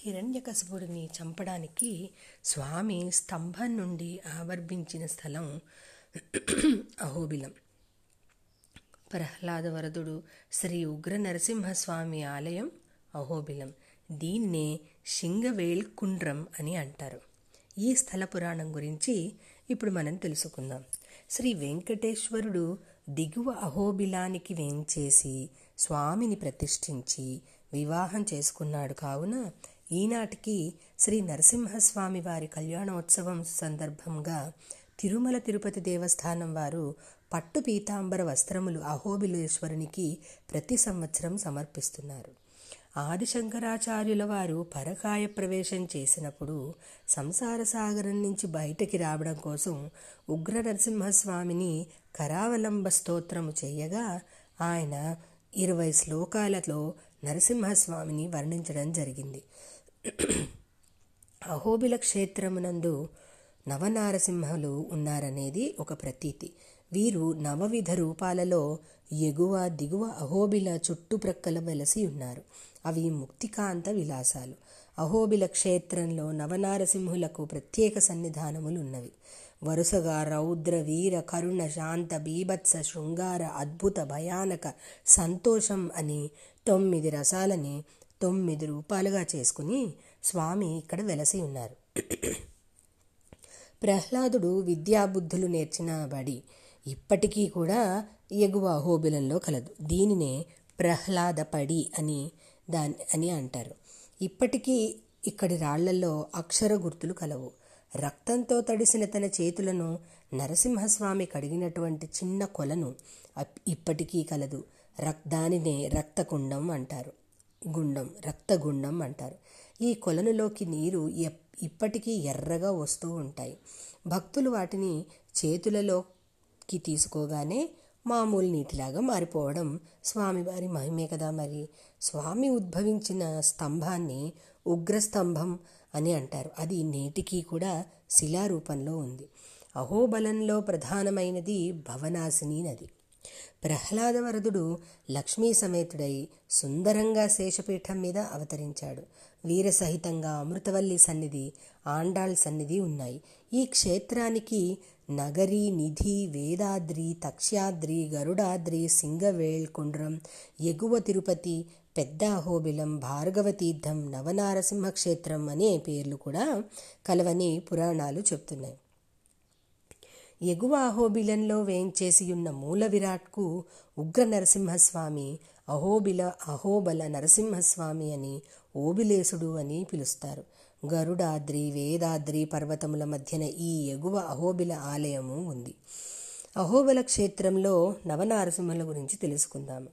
హిరణ్యకశపుడిని చంపడానికి స్వామి స్తంభం నుండి ఆవర్భించిన స్థలం అహోబిలం. ప్రహ్లాద వరదుడు శ్రీ ఉగ్ర నరసింహస్వామి ఆలయం అహోబిలం. దీన్నే శింగవేల్కుండ్రం అని అంటారు. ఈ స్థల పురాణం గురించి ఇప్పుడు మనం తెలుసుకుందాం. శ్రీ వెంకటేశ్వరుడు దిగువ అహోబిలానికి వేంచేసి స్వామిని ప్రతిష్ఠించి వివాహం చేసుకున్నాడు కావున ఈనాటికి శ్రీ నరసింహస్వామి వారి కళ్యాణోత్సవం సందర్భంగా తిరుమల తిరుపతి దేవస్థానం వారు పట్టు పీతాంబర వస్త్రములు అహోబిలేశ్వరునికి ప్రతి సంవత్సరం సమర్పిస్తున్నారు. ఆదిశంకరాచార్యుల వారు పరకాయ ప్రవేశం చేసినప్పుడు సంసార సాగరం నుంచి బయటకి రావడం కోసం ఉగ్ర నరసింహస్వామిని కరావలంబ స్తోత్రము చేయగా ఆయన ఇరవై శ్లోకాలతో నరసింహస్వామిని వర్ణించడం జరిగింది. అహోబిల క్షేత్రమునందు నవనారసింహులు ఉన్నారనేది ఒక ప్రతీతి. వీరు నవవిధ రూపాలలో ఎగువ దిగువ అహోబిల చుట్టుప్రక్కల వెలసి ఉన్నారు. అవి ముక్తికాంత విలాసాలు. అహోబిల క్షేత్రంలో నవనారసింహులకు ప్రత్యేక సన్నిధానములు ఉన్నవి. వరుసగా రౌద్ర వీర కరుణ శాంత బీభత్స శృంగార అద్భుత భయానక సంతోషం అని తొమ్మిది రసాలని తొమ్మిది రూపాలుగా చేసుకుని స్వామి ఇక్కడ వెలసి ఉన్నారు. ప్రహ్లాదుడు విద్యాబుద్ధులు నేర్చిన బడి ఇప్పటికీ కూడా ఎగువ అహోబిలంలో కలదు. దీనినే ప్రహ్లాదపడి అని దాని అని అంటారు. ఇప్పటికీ ఇక్కడి రాళ్ళల్లో అక్షర గుర్తులు కలవు. రక్తంతో తడిసిన తన చేతులను నరసింహస్వామి కడిగినటువంటి చిన్న కొలను ఇప్పటికీ కలదు. రక్ దానినే రక్తకుండం అంటారు. గుండం రక్తగుండం అంటారు. ఈ కొలనులోకి నీరు ఇప్పటికీ ఎర్రగా వస్తూ ఉంటాయి. భక్తులు వాటిని చేతులలోకి తీసుకోగానే మామూలు నీటిలాగా మారిపోవడం స్వామివారి మహిమే కదా మరి. స్వామి ఉద్భవించిన స్తంభాన్ని ఉగ్రస్తంభం అని అంటారు. అది నేటికి కూడా శిలారూపంలో ఉంది. అహోబలంలో ప్రధానమైనది భవనాశిని నది. ప్రహ్లాదవరదుడు లక్ష్మీ సమేతుడై సుందరంగా శేషపీఠం మీద అవతరించాడు. వీరసహితంగా అమృతవల్లి సన్నిధి ఆండాళ్ సన్నిధి ఉన్నాయి. ఈ క్షేత్రానికి నగరి నిధి వేదాద్రి తక్ష్యాద్రి గరుడాద్రి సింగవేల్కుండ్రం ఎగువ తిరుపతి పెద్ద అహోబిలం భార్గవతీర్థం నవనారసింహ క్షేత్రం అనే పేర్లు కూడా కలవని పురాణాలు చెప్తున్నాయి. ఎగువ అహోబిలంలో వేంచేసియున్న మూల విరాట్కు ఉగ్ర నరసింహస్వామి అహోబిల అహోబల నరసింహస్వామి అని ఓబిలేసుడు అని పిలుస్తారు. గరుడాద్రి వేదాద్రి పర్వతముల మధ్యన ఈ ఎగువ అహోబిల ఆలయము ఉంది. అహోబల క్షేత్రంలో నవనారసింహుల గురించి తెలుసుకుందాము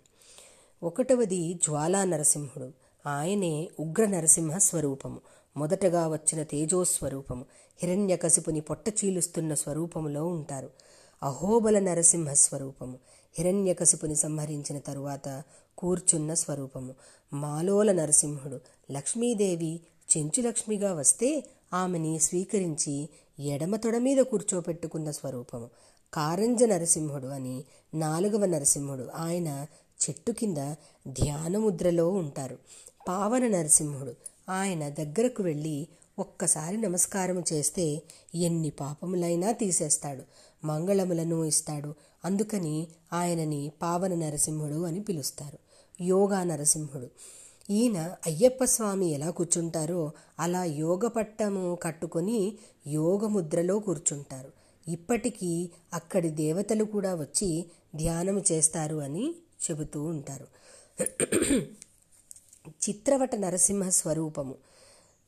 ఒకటవది జ్వాలా నరసింహుడు. ఆయనే ఉగ్ర నరసింహ స్వరూపము. మొదటగా వచ్చిన తేజోస్వరూపము హిరణ్యకశిపుని పొట్ట చీలుస్తున్న స్వరూపములో ఉంటారు. అహోబల నరసింహ స్వరూపము హిరణ్యకశిపుని సంహరించిన తరువాత కూర్చున్న స్వరూపము. మాలోల నరసింహుడు లక్ష్మీదేవి చెంచులక్ష్మిగా వస్తే ఆమెని స్వీకరించి ఎడమ తొడ మీద కూర్చోపెట్టుకున్న స్వరూపము. కారంజ నరసింహుడు అని నాలుగవ నరసింహుడు ఆయన చెట్టు కింద ధ్యానముద్రలో ఉంటారు. పావన నరసింహుడు ఆయన దగ్గరకు వెళ్ళి ఒక్కసారి నమస్కారం చేస్తే ఎన్ని పాపములైనా తీసేస్తాడు మంగళములను ఇస్తాడు. అందుకని ఆయనని పావన నరసింహుడు అని పిలుస్తారు యోగా నరసింహుడు. ఈయన అయ్యప్ప స్వామి ఎలా కూర్చుంటారో అలా యోగ పట్టము కట్టుకొని యోగముద్రలో కూర్చుంటారు. ఇప్పటికీ అక్కడి దేవతలు కూడా వచ్చి ధ్యానం చేస్తారు అని చెబుతూ ఉంటారు. చిత్రవట నరసింహ స్వరూపము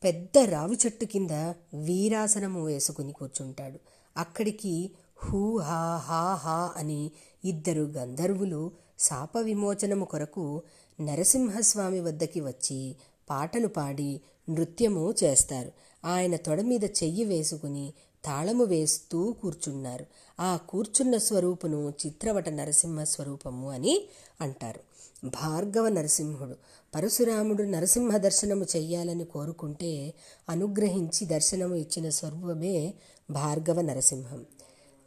పెద్ద రావి చెట్టు కింద వీరాసనము వేసుకుని కూర్చుంటాడు. అక్కడికి హూ హా హా హా అని ఇద్దరు గంధర్వులు శాప విమోచనము కొరకు నరసింహస్వామి వద్దకి వచ్చి పాటలు పాడి నృత్యము చేస్తారు. ఆయన తొడ మీద చెయ్యి వేసుకుని తాళము వేస్తూ కూర్చున్నారు. ఆ కూర్చున్న స్వరూపును చిత్రవట నరసింహ స్వరూపము అని అంటారు. భార్గవ నరసింహుడు పరశురాముడు నరసింహ దర్శనము చెయ్యాలని కోరుకుంటే అనుగ్రహించి దర్శనము ఇచ్చిన స్వరూపమే భార్గవ నరసింహం.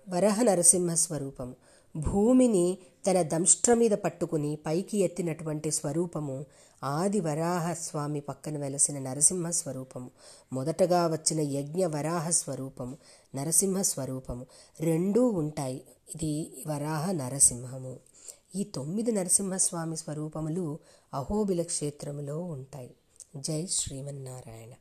వరహ నరసింహ స్వరూపము భూమిని తన దంష్ట్ర మీద పట్టుకుని పైకి ఎత్తినటువంటి స్వరూపము ఆది వరాహస్వామి పక్కన వెలసిన నరసింహ స్వరూపము మొదటగా వచ్చిన యజ్ఞ వరాహ స్వరూపము నరసింహ స్వరూపము రెండూ ఉంటాయి. ఇది వరాహ నరసింహము. ఈ తొమ్మిది నరసింహస్వామి స్వరూపములు అహోబిల క్షేత్రములో ఉంటాయి. జై శ్రీమన్నారాయణ.